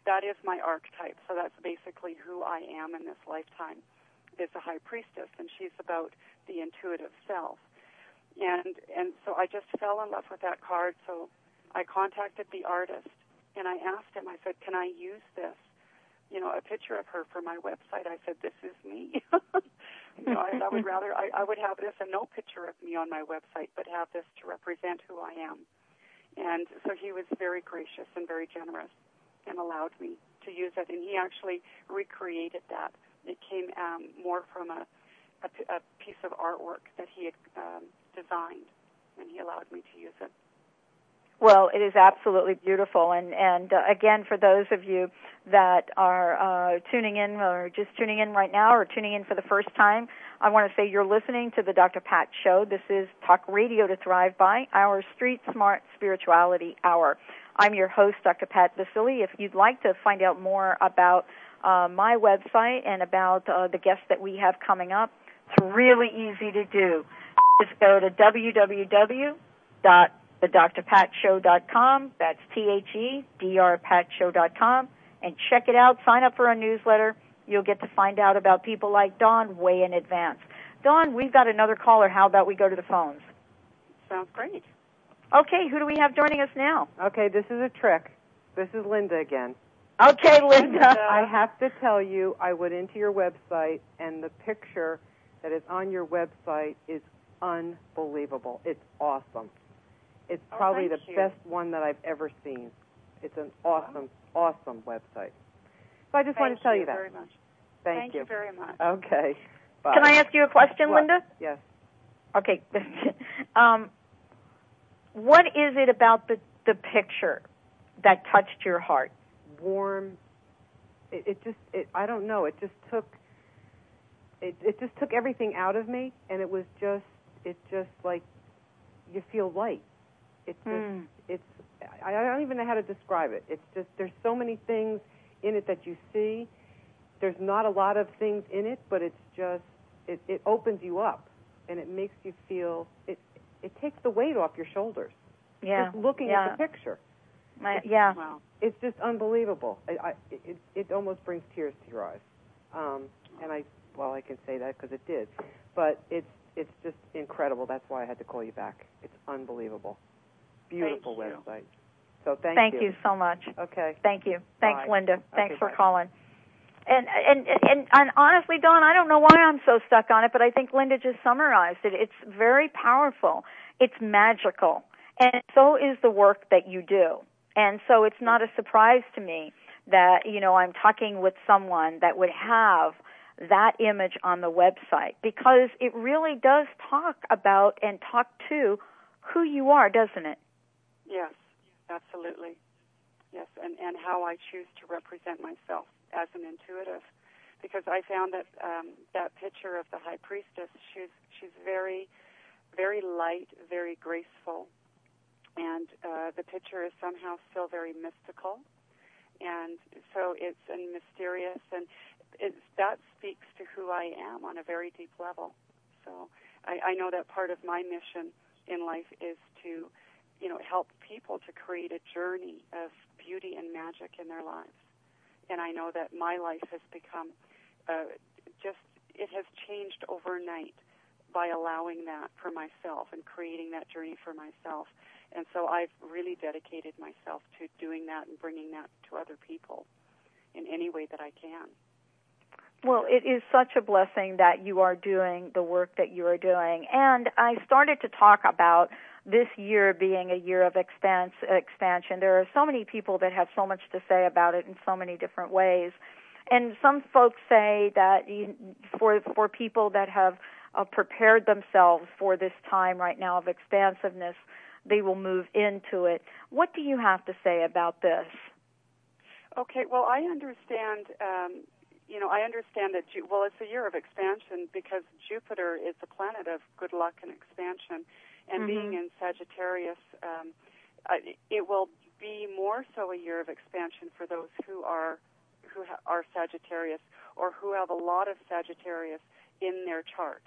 that is my archetype. So that's basically who I am in this lifetime is a High Priestess, and she's about the intuitive self. And and so I just fell in love with that card. So I contacted the artist, and I asked him. I said, "Can I use this?" You know, a picture of her for my website. I said, "This is me." you know, I, I would rather I, I would have this and no picture of me on my website, but have this to represent who I am. And so he was very gracious and very generous, and allowed me to use it. And he actually recreated that. It came um, more from a, a, a piece of artwork that he had um, designed, and he allowed me to use it. Well, it is absolutely beautiful, and and uh, again, for those of you that are uh, tuning in or just tuning in right now or tuning in for the first time, I want to say you're listening to the Dr. Pat Show. This is Talk Radio to Thrive by, our Street Smart Spirituality Hour. I'm your host, Dr. Pat Baccili. If you'd like to find out more about uh, my website and about uh, the guests that we have coming up, it's really easy to do. Just go to www thedrpatshow.com. That's T-H-E-D-R patshow.com. And check it out. Sign up for our newsletter. You'll get to find out about people like Dawn way in advance. Dawn, we've got another caller. How about we go to the phones? Sounds great. Okay, who do we have joining us now? Okay, this is a trick. This is Linda again. Okay, Linda. I have to tell you, I went into your website, and the picture that is on your website is unbelievable. It's awesome. It's oh, probably the you. best one that I've ever seen. It's an awesome, wow. awesome website. So I just Thank wanted to tell you you that. Very much. Thank, Thank you. you very much. Okay. Bye. Can I ask you a question, what? Linda? Yes. Okay. um, what is it about the the picture that touched your heart? Warm. It, it just. It, I don't know. It just took. It it just took everything out of me, and it was just. It just like you feel light. It's just, mm. it's I don't even know how to describe it. It's just there's so many things in it that you see. There's not a lot of things in it, but it's just it, it opens you up and it makes you feel it it takes the weight off your shoulders. Yeah. Just looking yeah. at the picture. My, yeah. Wow. It's just unbelievable. I, I, it it almost brings tears to your eyes. Um, and I well I can say that because it did, but it's it's just incredible. That's why I had to call you back. It's unbelievable. Beautiful thank website. So thank, you. thank you. you. so much. Okay. Thank you. Thanks, Bye. Linda. Thanks Okay, for bye. calling. And, and and and honestly, Dawn, I don't know why I'm so stuck on it, but I think Linda just summarized it. It's very powerful. It's magical, and so is the work that you do. And so it's not a surprise to me that you know I'm talking with someone that would have that image on the website because it really does talk about and talk to who you are, doesn't it? Yes, absolutely. Yes, and, and how I choose to represent myself as an intuitive. Because I found that um, that picture of the high priestess, she's she's very, very light, very graceful, and uh, the picture is somehow still very mystical, and so it's and mysterious, and it's, that speaks to who I am on a very deep level. So I, I know that part of my mission in life is to, you know, help people to create a journey of beauty and magic in their lives. And I know that my life has become uh, just, it has changed overnight by allowing that for myself and creating that journey for myself. And so I've really dedicated myself to doing that and bringing that to other people in any way that I can. Well, it is such a blessing that you are doing the work that you are doing. And I started to talk about this year being a year of expans- expansion. There are so many people that have so much to say about it in so many different ways. And some folks say that you, for for people that have uh, prepared themselves for this time right now of expansiveness, they will move into it. What do you have to say about this? Okay, well, I understand. Um, you know, I understand that. Ju- well, it's a year of expansion because Jupiter is the planet of good luck and expansion, and Mhm. being in Sagittarius, um, uh, it will be more so a year of expansion for those who are who ha- are Sagittarius or who have a lot of Sagittarius in their chart.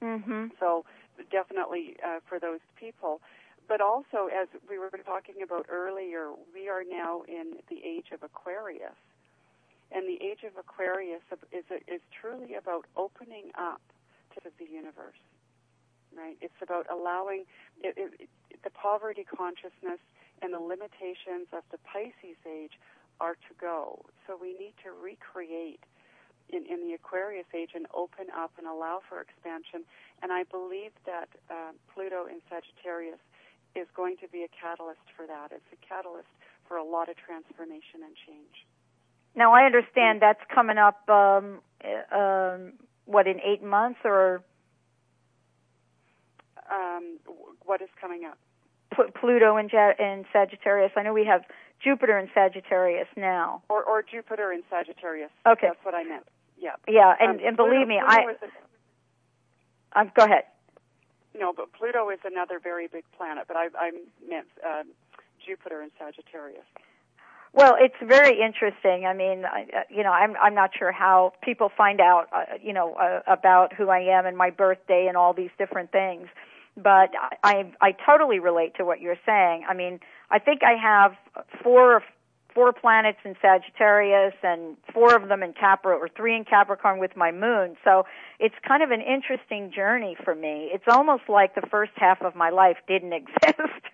Mm-hmm. So definitely uh, for those people. But also, as we were talking about earlier, we are now in the age of Aquarius. And the age of Aquarius is, is truly about opening up to the universe, right? It's about allowing it, it, the poverty consciousness and the limitations of the Pisces age are to go. So we need to recreate in, in the Aquarius age and open up and allow for expansion. And I believe that uh, Pluto in Sagittarius is going to be a catalyst for that. It's a catalyst for a lot of transformation and change. Now I understand that's coming up. Um, uh, um, what in eight months or Um, what is coming up? Pluto in, in Sagittarius. I know we have Jupiter in Sagittarius now. Or, or Jupiter in Sagittarius. Okay. That's what I meant. Yeah. Yeah, and, um, and believe Pluto, me, Pluto I. Um, go ahead. No, but Pluto is another very big planet. But I, I meant uh, Jupiter in Sagittarius. Well, it's very interesting. I mean, I, you know, I'm I'm not sure how people find out, uh, you know, uh, about who I am and my birthday and all these different things, but I I I totally relate to what you're saying. I mean, I think I have four four planets in Sagittarius and four of them in Capricorn or three in Capricorn with my moon. So it's kind of an interesting journey for me. It's almost like the first half of my life didn't exist.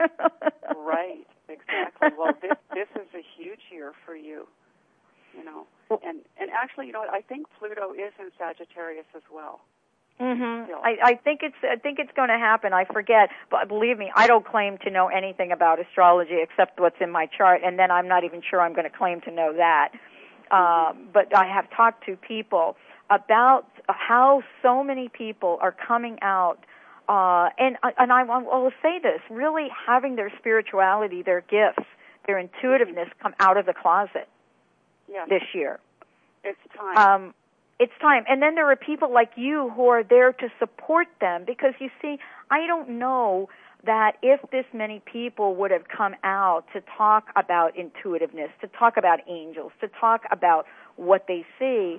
right. Exactly. Well, this this is a huge year for you. You know, and and actually, you know what? I think Pluto is in Sagittarius as well. Mhm. I, I think it's I think it's going to happen. I forget, but believe me, I don't claim to know anything about astrology except what's in my chart, and then I'm not even sure I'm going to claim to know that. Um, but I have talked to people about how so many people are coming out uh, and and I will say this: really having their spirituality, their gifts, their intuitiveness come out of the closet yeah. this year. It's time. Um, it's time. And then there are people like you who are there to support them because you see, I don't know that if this many people would have come out to talk about intuitiveness, to talk about angels, to talk about what they see,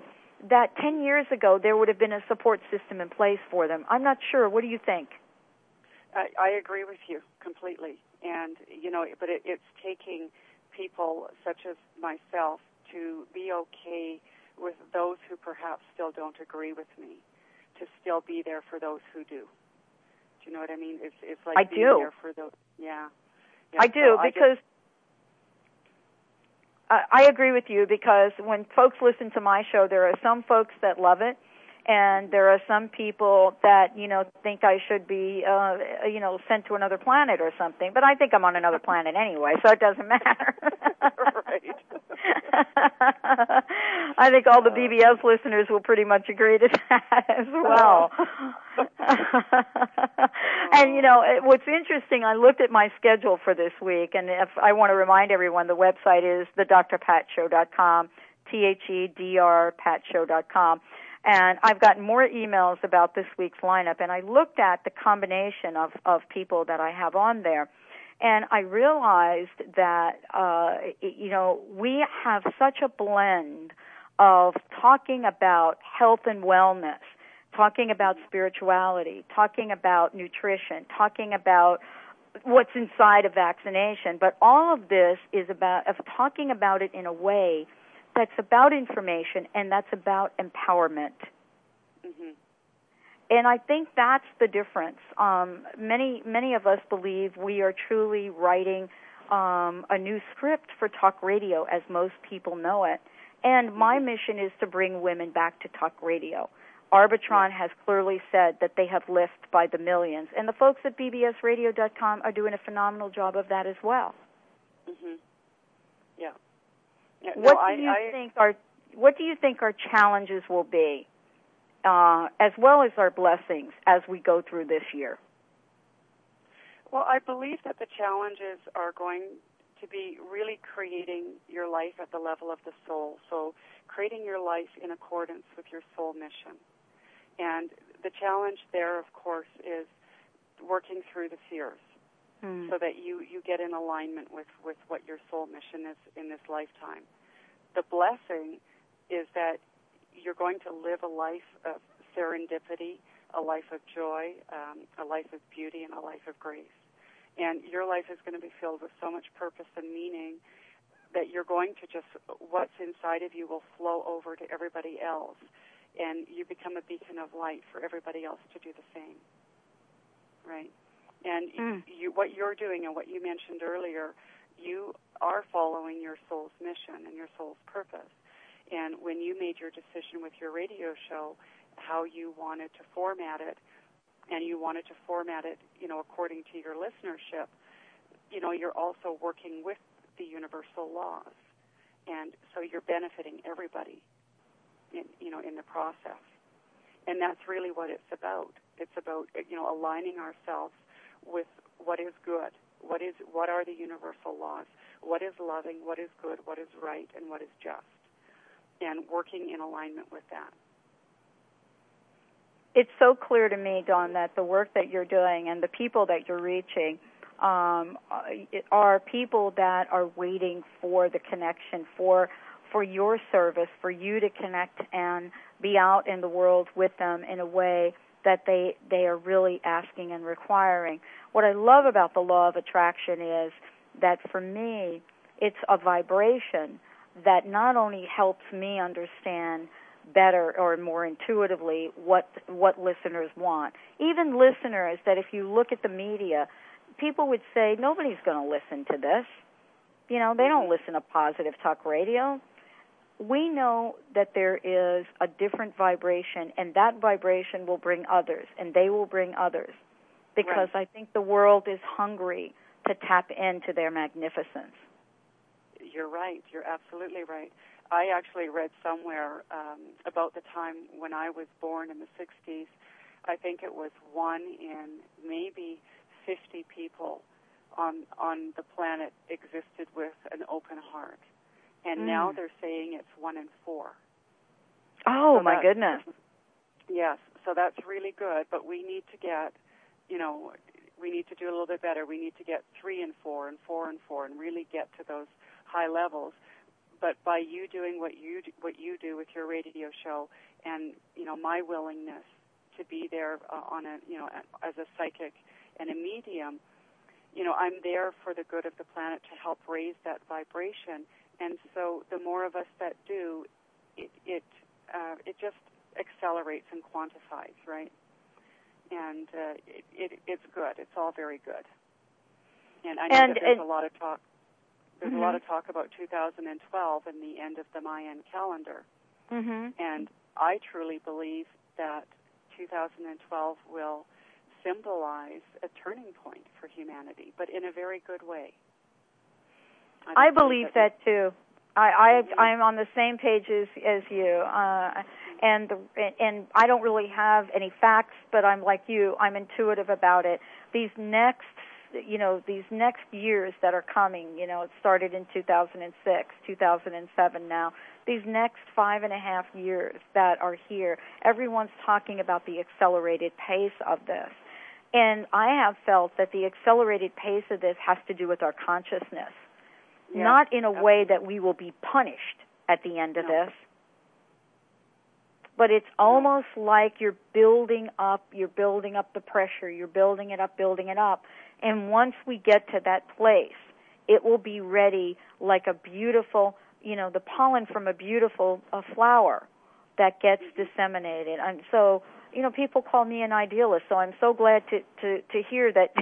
that 10 years ago there would have been a support system in place for them. I'm not sure. What do you think? I, I agree with you completely. And, you know, but it, it's taking people such as myself to be okay with those who perhaps still don't agree with me, to still be there for those who do. Do you know what I mean? It's it's like I being do. there for those. Yeah. yeah I do so because I, I agree with you because when folks listen to my show, there are some folks that love it, and there are some people that you know think I should be uh you know sent to another planet or something. But I think I'm on another planet anyway, so it doesn't matter. right. I think all the BBS listeners will pretty much agree to that as well. and you know, what's interesting, I looked at my schedule for this week, and if I want to remind everyone, the website is thedrpatshow.com, T-H-E-D-R patshow.com. And I've gotten more emails about this week's lineup, and I looked at the combination of, of people that I have on there. And I realized that uh, you know we have such a blend of talking about health and wellness, talking about spirituality, talking about nutrition, talking about what's inside a vaccination, but all of this is about of talking about it in a way that's about information and that's about empowerment. Mm-hmm. And I think that's the difference. Um, many many of us believe we are truly writing um, a new script for talk radio, as most people know it. And my mission is to bring women back to talk radio. Arbitron has clearly said that they have listened by the millions, and the folks at bbsradio.com are doing a phenomenal job of that as well. Mm-hmm. Yeah. Yeah. What no, do you I, think our What do you think our challenges will be, uh, as well as our blessings, as we go through this year? Well, I believe that the challenges are going to be really creating your life at the level of the soul. So, creating your life in accordance with your soul mission. And the challenge there, of course, is working through the fears Hmm. so that you, you get in alignment with, with what your soul mission is in this lifetime. The blessing is that you're going to live a life of serendipity, a life of joy, um, a life of beauty, and a life of grace. And your life is going to be filled with so much purpose and meaning that you're going to just, what's inside of you will flow over to everybody else. And you become a beacon of light for everybody else to do the same. Right? And Mm. you, what you're doing and what you mentioned earlier, you are following your soul's mission and your soul's purpose. And when you made your decision with your radio show, how you wanted to format it, and you wanted to format it, you know, according to your listenership, you know, you're also working with the universal laws, and so you're benefiting everybody, in, you know, in the process. And that's really what it's about. It's about you know aligning ourselves with what is good, what is what are the universal laws, what is loving, what is good, what is right, and what is just, and working in alignment with that. It's so clear to me, Dawn, that the work that you're doing and the people that you're reaching um, are people that are waiting for the connection, for for your service, for you to connect and be out in the world with them in a way that they they are really asking and requiring. What I love about the law of attraction is that for me, it's a vibration that not only helps me understand better or more intuitively what what listeners want. Even listeners that if you look at the media, people would say nobody's going to listen to this. You know, they don't mm-hmm. listen to positive talk radio. We know that there is a different vibration and that vibration will bring others and they will bring others because right. I think the world is hungry to tap into their magnificence. You're right. You're absolutely right. I actually read somewhere um, about the time when I was born in the 60s. I think it was one in maybe 50 people on on the planet existed with an open heart, and mm. now they're saying it's one in four. Oh so my goodness! Yes, so that's really good. But we need to get, you know, we need to do a little bit better. We need to get three and four and four and four, and really get to those high levels but by you doing what you do, what you do with your radio show, and you know my willingness to be there uh, on a you know as a psychic and a medium, you know I'm there for the good of the planet to help raise that vibration. And so the more of us that do, it it uh, it just accelerates and quantifies, right? And uh, it, it it's good. It's all very good. And I know and, that there's and, a lot of talk there's mm-hmm. a lot of talk about 2012 and the end of the Mayan calendar. Mm-hmm. And I truly believe that 2012 will symbolize a turning point for humanity, but in a very good way. I, I believe that, too. I, I. I'm on the same page as as you, uh, and the, and I don't really have any facts, but I'm like you. I'm intuitive about it. These next you know these next years that are coming you know it started in 2006 2007 now these next five and a half years that are here everyone's talking about the accelerated pace of this and i have felt that the accelerated pace of this has to do with our consciousness yeah, not in a absolutely. way that we will be punished at the end of no. this but it's almost like you're building up you're building up the pressure you're building it up building it up and once we get to that place, it will be ready like a beautiful, you know, the pollen from a beautiful uh, flower that gets disseminated. And so, you know, people call me an idealist, so I'm so glad to to to hear that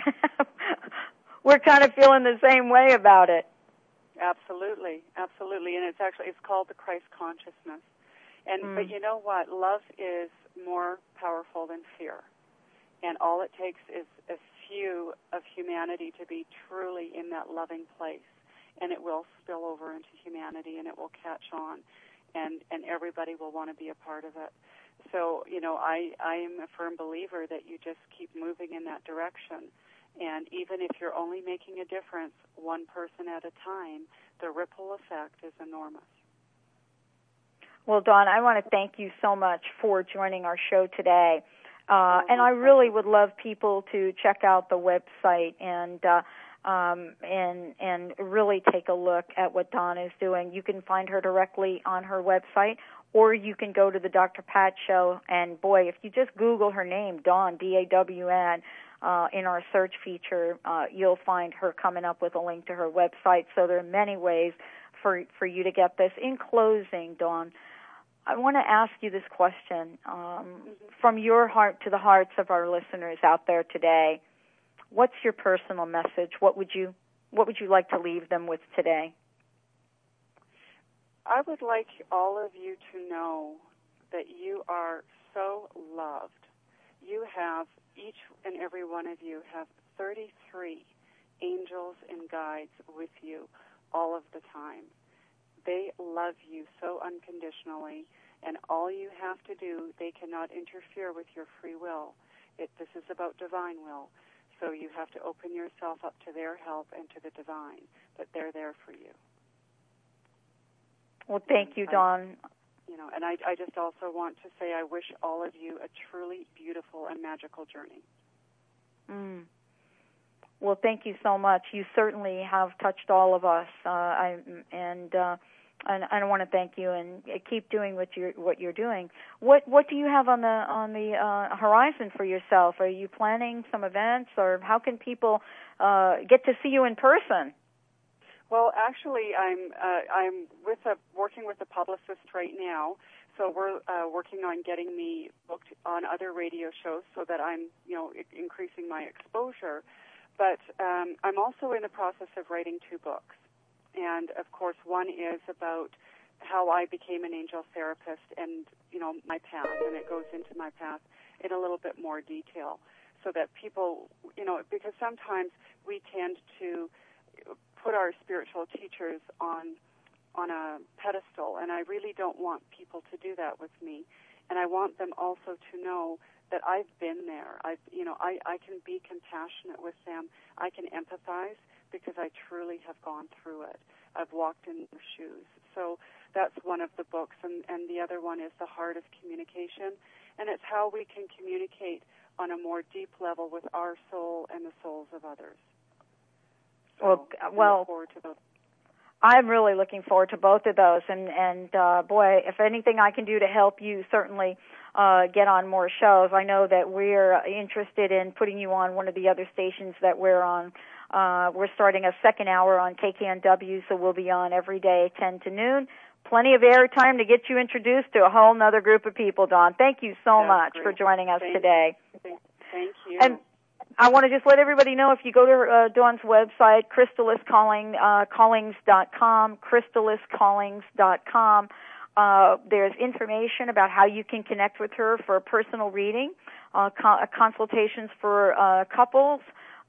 we're kind of feeling the same way about it. Absolutely, absolutely, and it's actually it's called the Christ consciousness. And mm. but you know what? Love is more powerful than fear, and all it takes is a few of humanity to be truly in that loving place, and it will spill over into humanity, and it will catch on, and and everybody will want to be a part of it. So you know, I I am a firm believer that you just keep moving in that direction, and even if you're only making a difference one person at a time, the ripple effect is enormous. Well, Dawn, I want to thank you so much for joining our show today. Uh, and I really would love people to check out the website and uh, um, and and really take a look at what Dawn is doing. You can find her directly on her website, or you can go to the Dr. Pat Show. And boy, if you just Google her name, Dawn D A W N, uh, in our search feature, uh, you'll find her coming up with a link to her website. So there are many ways for for you to get this. In closing, Dawn. I want to ask you this question um, mm-hmm. from your heart to the hearts of our listeners out there today. What's your personal message? What would you What would you like to leave them with today? I would like all of you to know that you are so loved. You have each and every one of you have 33 angels and guides with you all of the time. They love you so unconditionally, and all you have to do, they cannot interfere with your free will. It, this is about divine will. So you have to open yourself up to their help and to the divine, that they're there for you. Well, thank you, Dawn. You know, and I, I just also want to say I wish all of you a truly beautiful and magical journey. Mm. Well, thank you so much. You certainly have touched all of us, uh, I, and uh, and I want to thank you and keep doing what you're what you're doing. What what do you have on the on the uh, horizon for yourself? Are you planning some events, or how can people uh, get to see you in person? Well, actually, I'm uh, I'm with a working with a publicist right now, so we're uh, working on getting me booked on other radio shows so that I'm you know increasing my exposure. But um, I'm also in the process of writing two books. And of course, one is about how I became an angel therapist and, you know, my path, and it goes into my path in a little bit more detail so that people, you know, because sometimes we tend to put our spiritual teachers on on a pedestal and I really don't want people to do that with me and I want them also to know that I've been there. I've you know, I, I can be compassionate with them. I can empathize because I truly have gone through it. I've walked in their shoes. So that's one of the books, and, and the other one is The Heart of Communication, and it's how we can communicate on a more deep level with our soul and the souls of others. So well, well, I'm really looking forward to both of those, and and uh, boy, if anything I can do to help you, certainly uh, get on more shows. I know that we're interested in putting you on one of the other stations that we're on uh, we're starting a second hour on KKNW, so we'll be on every day, 10 to noon. Plenty of airtime to get you introduced to a whole other group of people, Dawn. Thank you so That's much great. for joining us Thank today. Thank, thank you. And I want to just let everybody know if you go to uh, Dawn's website, crystaliscalling, uh, callings.com, uh, there's information about how you can connect with her for a personal reading, uh, co- consultations for uh, couples,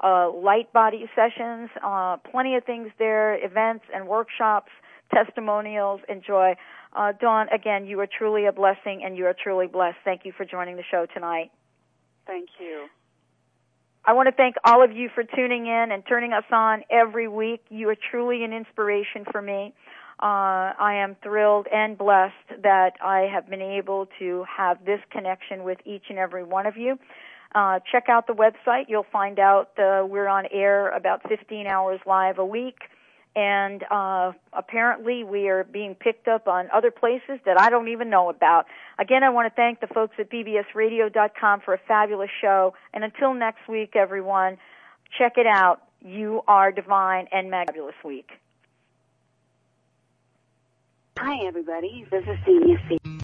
uh, light body sessions, uh, plenty of things there, events and workshops, testimonials. Enjoy. Uh, Dawn, again, you are truly a blessing and you are truly blessed. Thank you for joining the show tonight. Thank you. I want to thank all of you for tuning in and turning us on every week. You are truly an inspiration for me. Uh, I am thrilled and blessed that I have been able to have this connection with each and every one of you. Uh, check out the website. You'll find out uh, we're on air about 15 hours live a week. And uh, apparently, we are being picked up on other places that I don't even know about. Again, I want to thank the folks at bbsradio.com for a fabulous show. And until next week, everyone, check it out. You are divine and fabulous week. Hi, everybody. This is Senior C.